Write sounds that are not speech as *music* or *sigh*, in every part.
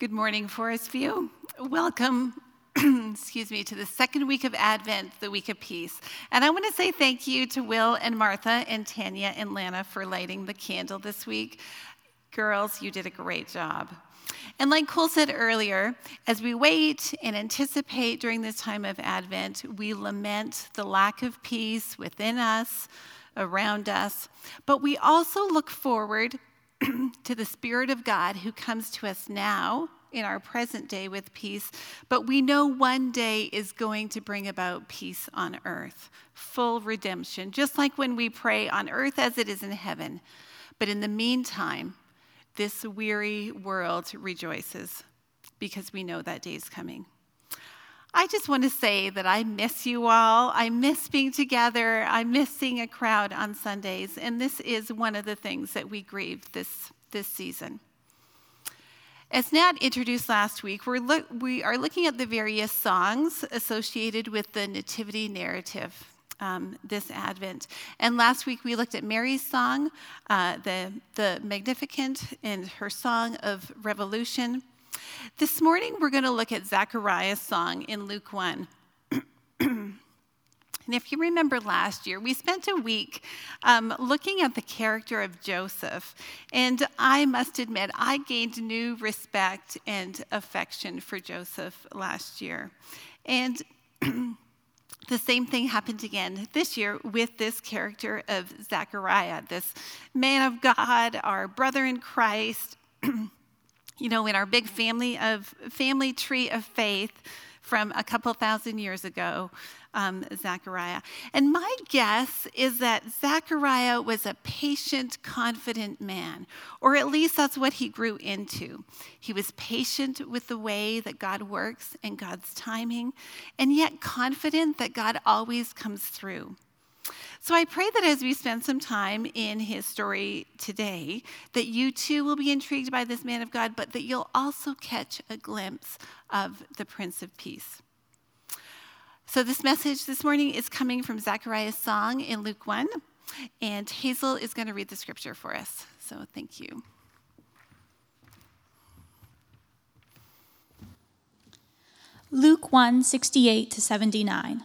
Good morning, Forest View. Welcome, *clears throat* excuse me, to the second week of Advent, the week of peace. And I want to say thank you to Will and Martha and Tanya and Lana for lighting the candle this week. Girls, you did a great job. And like Cole said earlier, as we wait and anticipate during this time of Advent, we lament the lack of peace within us, around us, but we also look forward *clears throat* to the Spirit of God who comes to us now in our present day with peace, but we know one day is going to bring about peace on earth, full redemption, just like when we pray on earth as it is in heaven. But in the meantime, this weary world rejoices because we know that day is coming. I just want to say that I miss you all. I miss being together. I miss seeing a crowd on Sundays. And this is one of the things that we grieve this, this season. As Nat introduced last week, we're look, we are looking at the various songs associated with the Nativity narrative um, this Advent. And last week we looked at Mary's song, uh, the, the Magnificat, and her song of revolution. This morning, we're going to look at Zechariah's song in Luke 1. *clears throat* and if you remember last year, we spent a week um, looking at the character of Joseph. And I must admit, I gained new respect and affection for Joseph last year. And *clears throat* the same thing happened again this year with this character of Zechariah, this man of God, our brother in Christ. *clears throat* you know, in our big family of family tree of faith from a couple thousand years ago, um, Zechariah. And my guess is that Zechariah was a patient, confident man, or at least that's what he grew into. He was patient with the way that God works and God's timing, and yet confident that God always comes through. So I pray that as we spend some time in his story today, that you too will be intrigued by this man of God, but that you'll also catch a glimpse of the Prince of Peace. So this message this morning is coming from Zechariah's song in Luke 1, and Hazel is going to read the scripture for us. So thank you. Luke 1 68 to 79.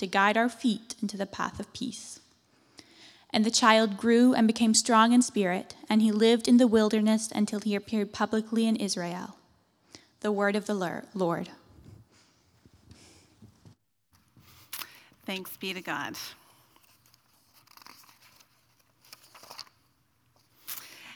to guide our feet into the path of peace. And the child grew and became strong in spirit, and he lived in the wilderness until he appeared publicly in Israel. The word of the Lord. Thanks be to God.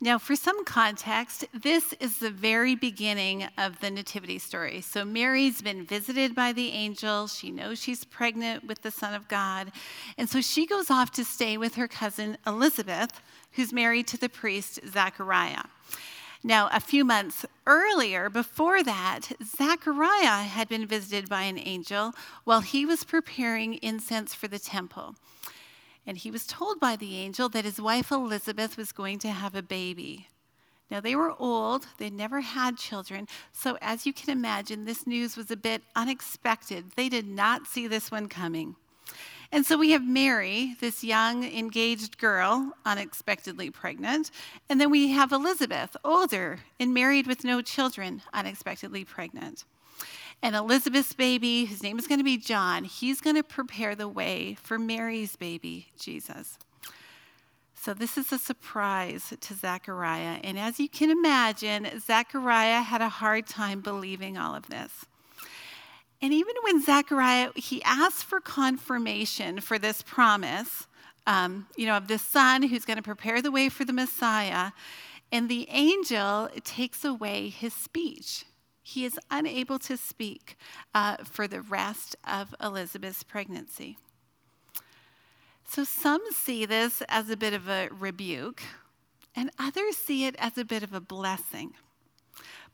Now, for some context, this is the very beginning of the Nativity story. So, Mary's been visited by the angel. She knows she's pregnant with the Son of God. And so she goes off to stay with her cousin Elizabeth, who's married to the priest Zachariah. Now, a few months earlier, before that, Zachariah had been visited by an angel while he was preparing incense for the temple. And he was told by the angel that his wife Elizabeth was going to have a baby. Now, they were old, they'd never had children. So, as you can imagine, this news was a bit unexpected. They did not see this one coming. And so we have Mary, this young, engaged girl, unexpectedly pregnant. And then we have Elizabeth, older and married with no children, unexpectedly pregnant. And Elizabeth's baby, whose name is going to be John, he's going to prepare the way for Mary's baby, Jesus. So, this is a surprise to Zechariah. And as you can imagine, Zechariah had a hard time believing all of this. And even when Zechariah, he asked for confirmation for this promise, um, you know, of the son who's going to prepare the way for the Messiah, and the angel takes away his speech. He is unable to speak uh, for the rest of Elizabeth's pregnancy. So some see this as a bit of a rebuke, and others see it as a bit of a blessing.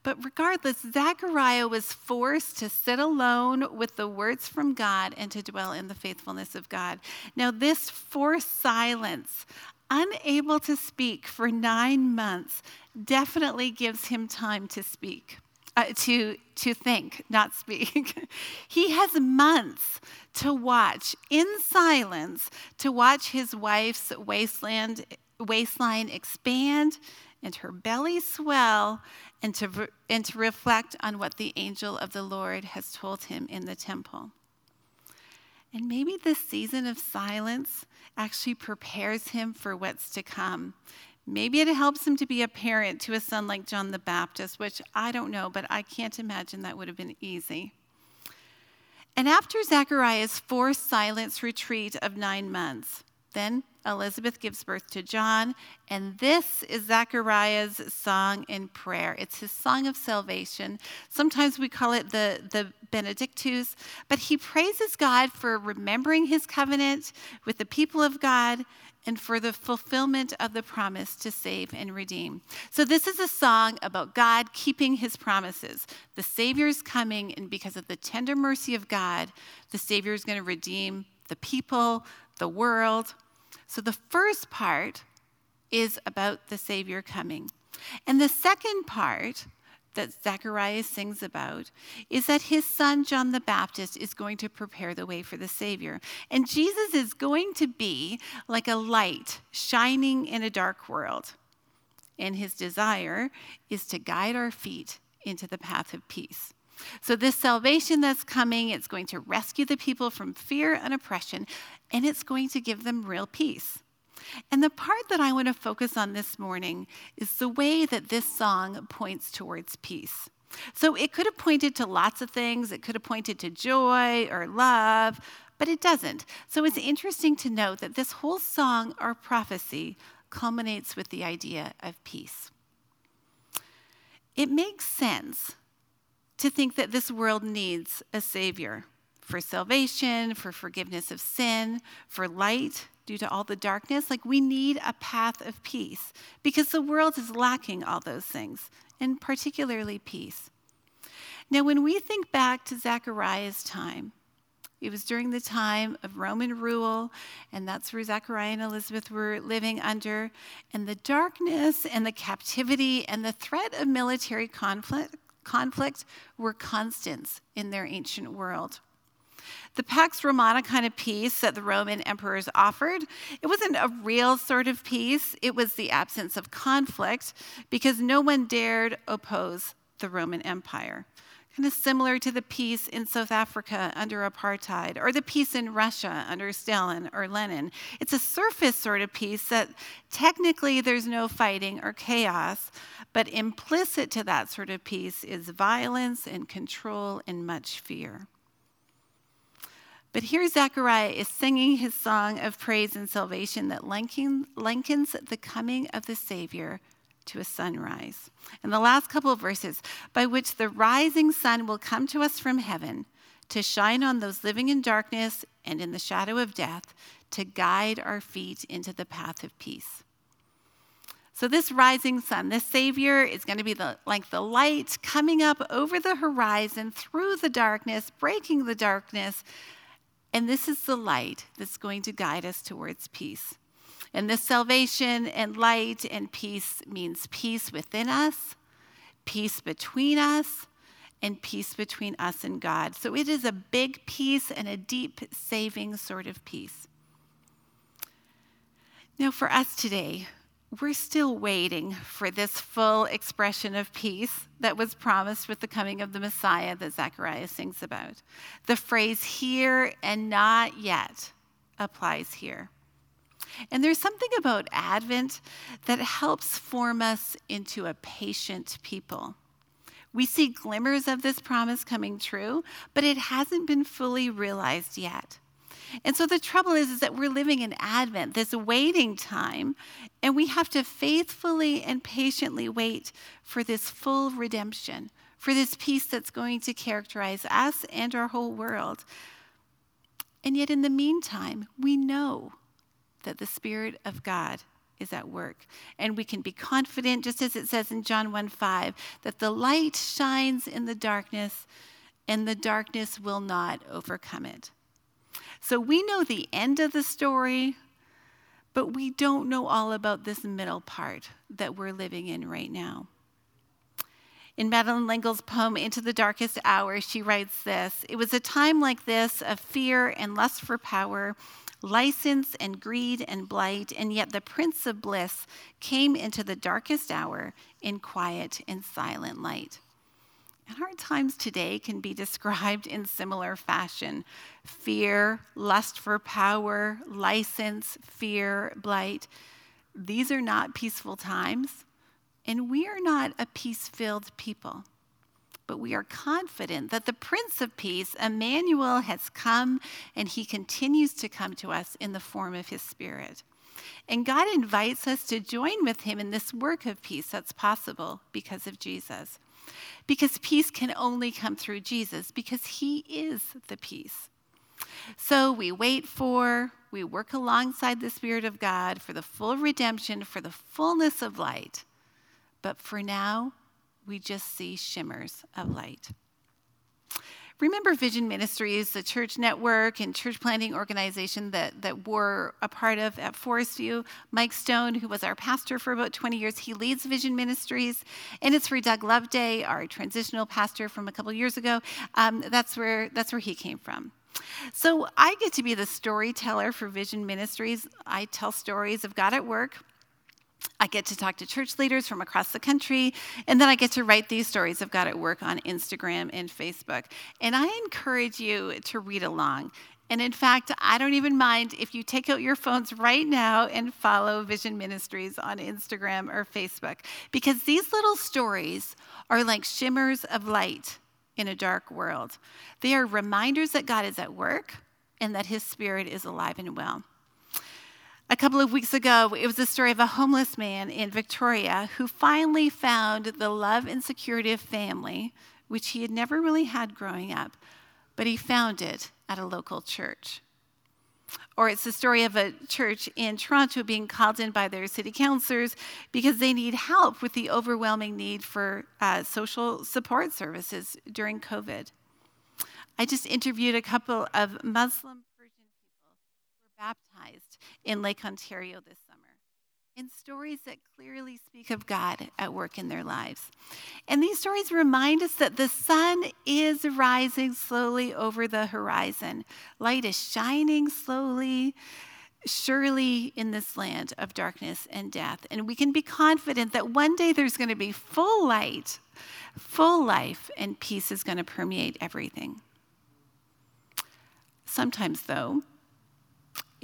But regardless, Zechariah was forced to sit alone with the words from God and to dwell in the faithfulness of God. Now, this forced silence, unable to speak for nine months, definitely gives him time to speak uh, to, to think, not speak. *laughs* he has months to watch in silence, to watch his wife's waistland, waistline expand and her belly swell, and to, and to reflect on what the angel of the Lord has told him in the temple. And maybe this season of silence actually prepares him for what's to come. Maybe it helps him to be a parent to a son like John the Baptist, which I don't know, but I can't imagine that would have been easy. And after Zechariah's forced silence retreat of nine months, then Elizabeth gives birth to John, and this is Zechariah's song in prayer. It's his song of salvation. Sometimes we call it the, the Benedictus, but he praises God for remembering his covenant with the people of God and for the fulfillment of the promise to save and redeem. So, this is a song about God keeping his promises. The Savior is coming, and because of the tender mercy of God, the Savior is going to redeem the people, the world. So, the first part is about the Savior coming. And the second part that Zacharias sings about is that his son John the Baptist is going to prepare the way for the Savior. And Jesus is going to be like a light shining in a dark world. And his desire is to guide our feet into the path of peace. So, this salvation that's coming, it's going to rescue the people from fear and oppression, and it's going to give them real peace. And the part that I want to focus on this morning is the way that this song points towards peace. So it could have pointed to lots of things, it could have pointed to joy or love, but it doesn't. So it's interesting to note that this whole song or prophecy culminates with the idea of peace. It makes sense to think that this world needs a savior for salvation, for forgiveness of sin, for light, due to all the darkness. Like we need a path of peace because the world is lacking all those things, and particularly peace. Now, when we think back to Zechariah's time, it was during the time of Roman rule, and that's where Zechariah and Elizabeth were living under. And the darkness and the captivity and the threat of military conflict, conflict were constants in their ancient world. The Pax Romana kind of peace that the Roman emperors offered, it wasn't a real sort of peace. It was the absence of conflict because no one dared oppose the Roman Empire. Kind of similar to the peace in South Africa under apartheid or the peace in Russia under Stalin or Lenin. It's a surface sort of peace that technically there's no fighting or chaos, but implicit to that sort of peace is violence and control and much fear. But here Zechariah is singing his song of praise and salvation that likens the coming of the Savior to a sunrise. And the last couple of verses, by which the rising sun will come to us from heaven to shine on those living in darkness and in the shadow of death, to guide our feet into the path of peace. So, this rising sun, this Savior, is going to be the, like the light coming up over the horizon through the darkness, breaking the darkness, and this is the light that's going to guide us towards peace. And this salvation and light and peace means peace within us, peace between us, and peace between us and God. So it is a big peace and a deep, saving sort of peace. Now, for us today, we're still waiting for this full expression of peace that was promised with the coming of the Messiah that Zechariah sings about. The phrase here and not yet applies here. And there's something about Advent that helps form us into a patient people. We see glimmers of this promise coming true, but it hasn't been fully realized yet. And so the trouble is, is that we're living in Advent, this waiting time, and we have to faithfully and patiently wait for this full redemption, for this peace that's going to characterize us and our whole world. And yet, in the meantime, we know that the Spirit of God is at work. And we can be confident, just as it says in John 1 5, that the light shines in the darkness, and the darkness will not overcome it. So we know the end of the story, but we don't know all about this middle part that we're living in right now. In Madeleine L'Engle's poem, Into the Darkest Hour, she writes this It was a time like this of fear and lust for power, license and greed and blight, and yet the Prince of Bliss came into the darkest hour in quiet and silent light. And our times today can be described in similar fashion fear, lust for power, license, fear, blight. These are not peaceful times, and we are not a peace filled people. But we are confident that the Prince of Peace, Emmanuel, has come and he continues to come to us in the form of his Spirit. And God invites us to join with him in this work of peace that's possible because of Jesus. Because peace can only come through Jesus, because he is the peace. So we wait for, we work alongside the Spirit of God for the full redemption, for the fullness of light. But for now, we just see shimmers of light. Remember Vision Ministries, the church network and church planting organization that, that we're a part of at Forest View? Mike Stone, who was our pastor for about 20 years, he leads Vision Ministries. And it's where Doug Loveday, our transitional pastor from a couple years ago, um, that's, where, that's where he came from. So I get to be the storyteller for Vision Ministries. I tell stories of God at work. I get to talk to church leaders from across the country, and then I get to write these stories of God at work on Instagram and Facebook. And I encourage you to read along. And in fact, I don't even mind if you take out your phones right now and follow Vision Ministries on Instagram or Facebook, because these little stories are like shimmers of light in a dark world. They are reminders that God is at work and that His Spirit is alive and well. A couple of weeks ago, it was the story of a homeless man in Victoria who finally found the love and security of family, which he had never really had growing up, but he found it at a local church. Or it's the story of a church in Toronto being called in by their city councilors because they need help with the overwhelming need for uh, social support services during COVID. I just interviewed a couple of Muslim Persian people who were baptized in Lake Ontario this summer. In stories that clearly speak of God at work in their lives. And these stories remind us that the sun is rising slowly over the horizon. Light is shining slowly, surely in this land of darkness and death. And we can be confident that one day there's going to be full light, full life, and peace is going to permeate everything. Sometimes, though,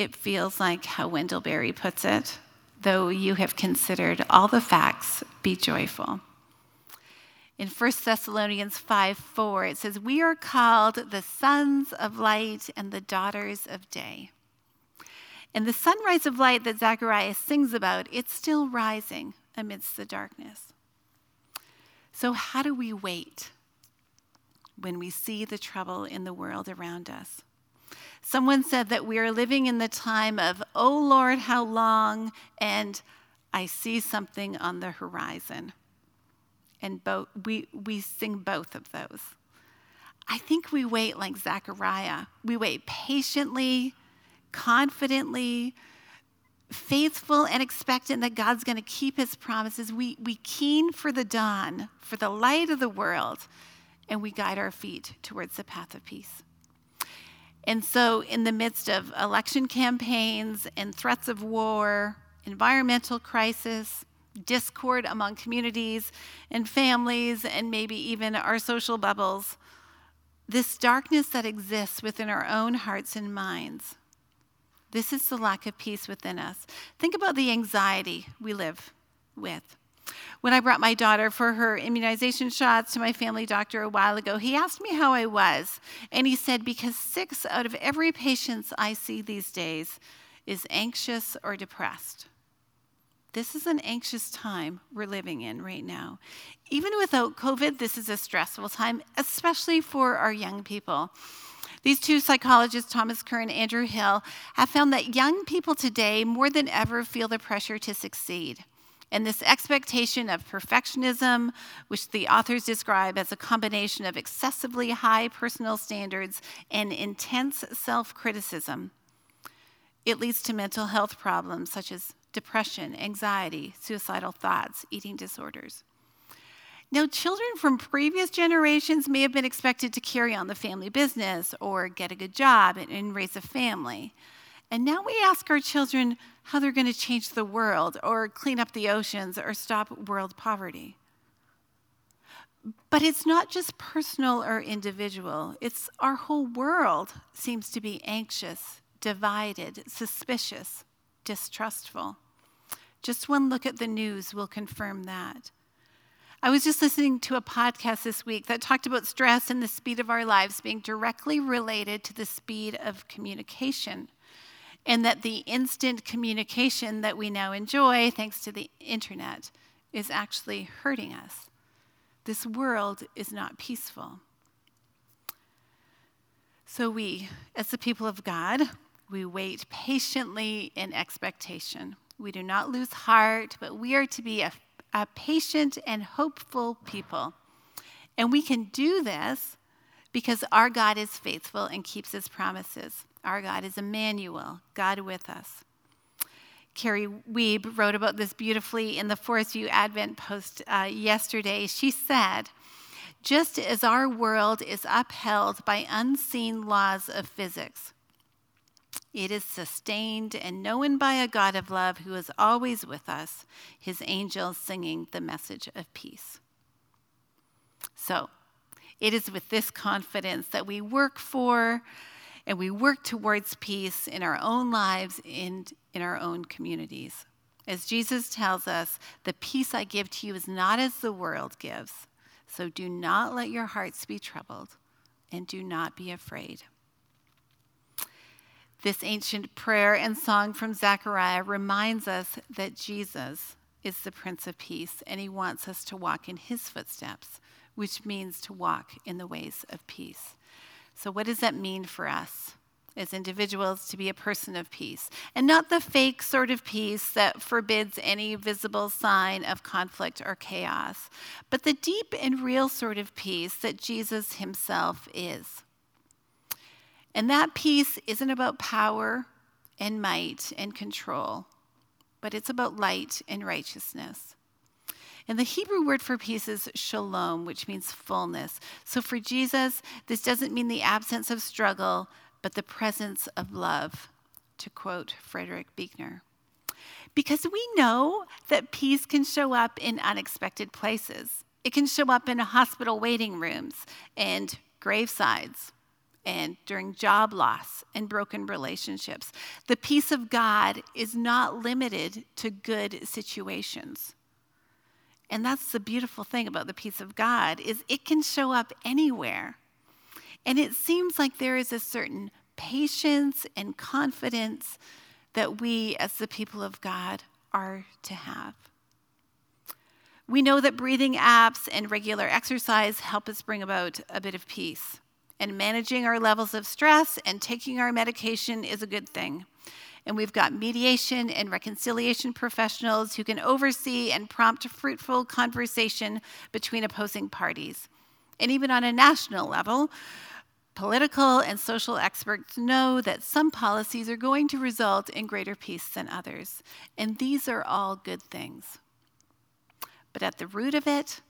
it feels like how Wendell Berry puts it though you have considered all the facts, be joyful. In 1 Thessalonians 5 4, it says, We are called the sons of light and the daughters of day. And the sunrise of light that Zacharias sings about, it's still rising amidst the darkness. So, how do we wait when we see the trouble in the world around us? Someone said that we are living in the time of, oh Lord, how long? And I see something on the horizon. And both, we, we sing both of those. I think we wait like Zechariah. We wait patiently, confidently, faithful and expectant that God's going to keep his promises. We, we keen for the dawn, for the light of the world, and we guide our feet towards the path of peace. And so, in the midst of election campaigns and threats of war, environmental crisis, discord among communities and families, and maybe even our social bubbles, this darkness that exists within our own hearts and minds, This is the lack of peace within us. Think about the anxiety we live with. When I brought my daughter for her immunization shots to my family doctor a while ago, he asked me how I was. And he said, Because six out of every patient I see these days is anxious or depressed. This is an anxious time we're living in right now. Even without COVID, this is a stressful time, especially for our young people. These two psychologists, Thomas Kerr and Andrew Hill, have found that young people today more than ever feel the pressure to succeed. And this expectation of perfectionism, which the authors describe as a combination of excessively high personal standards and intense self criticism, it leads to mental health problems such as depression, anxiety, suicidal thoughts, eating disorders. Now, children from previous generations may have been expected to carry on the family business or get a good job and, raise a family. And now we ask our children how they're going to change the world or clean up the oceans or stop world poverty. But it's not just personal or individual, it's our whole world seems to be anxious, divided, suspicious, distrustful. Just one look at the news will confirm that. I was just listening to a podcast this week that talked about stress and the speed of our lives being directly related to the speed of communication. And that the instant communication that we now enjoy, thanks to the internet, is actually hurting us. This world is not peaceful. So, we, as the people of God, we wait patiently in expectation. We do not lose heart, but we are to be a, a patient and hopeful people. And we can do this because our God is faithful and keeps his promises. Our God is Emmanuel, God with us. Carrie Weeb wrote about this beautifully in the Forest View Advent post uh, yesterday. She said, Just as our world is upheld by unseen laws of physics, it is sustained and known by a God of love who is always with us, his angels singing the message of peace. So, it is with this confidence that we work for and we work towards peace in our own lives and in our own communities. As Jesus tells us, the peace I give to you is not as the world gives. So do not let your hearts be troubled and do not be afraid. This ancient prayer and song from Zechariah reminds us that Jesus is the Prince of Peace and he wants us to walk in his footsteps, which means to walk in the ways of peace. So, what does that mean for us? as individuals to be a person of peace, and not the fake sort of peace that forbids any visible sign of conflict or chaos, but the deep and real sort of peace that Jesus himself is. And that peace isn't about power and might and control, but it's about light and righteousness. And the Hebrew word for peace is shalom, which means fullness. So for Jesus, this doesn't mean the absence of struggle, but the presence of love, to quote Frederick Buechner. Because we know that peace can show up in unexpected places. It can show up in hospital waiting rooms and gravesides and during job loss and broken relationships. The peace of God is not limited to good situations. And that's the beautiful thing about the peace of God is it can show up anywhere. And it seems like there is a certain patience and confidence that we as the people of God are to have. We know that breathing apps and regular exercise help us bring about a bit of peace and managing our levels of stress and taking our medication is a good thing. And we've got mediation and reconciliation professionals who can oversee and prompt fruitful conversation between opposing parties. And even on a national level, political and social experts know that some policies are going to result in greater peace than others. And these are all good things. But at the root of it,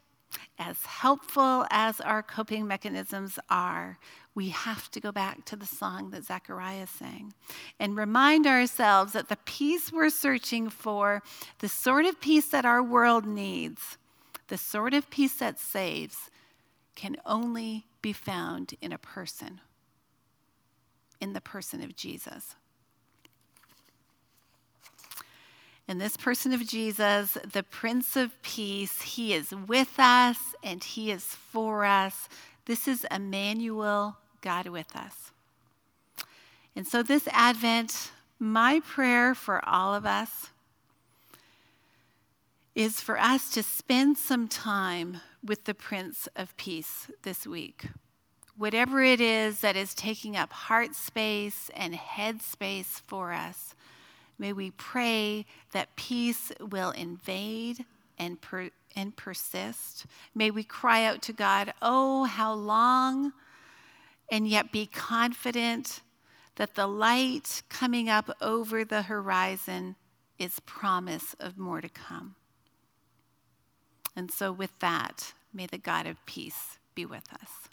as helpful as our coping mechanisms are, we have to go back to the song that Zechariah sang and remind ourselves that the peace we're searching for, the sort of peace that our world needs, the sort of peace that saves, can only be found in a person, in the person of Jesus. In this person of Jesus, the Prince of Peace, he is with us and he is for us. This is Emmanuel, God with us. And so, this Advent, my prayer for all of us is for us to spend some time with the Prince of Peace this week. Whatever it is that is taking up heart space and head space for us, may we pray that peace will invade and, per- and persist. May we cry out to God, Oh, how long? And yet be confident that the light coming up over the horizon is promise of more to come. And so, with that, may the God of peace be with us.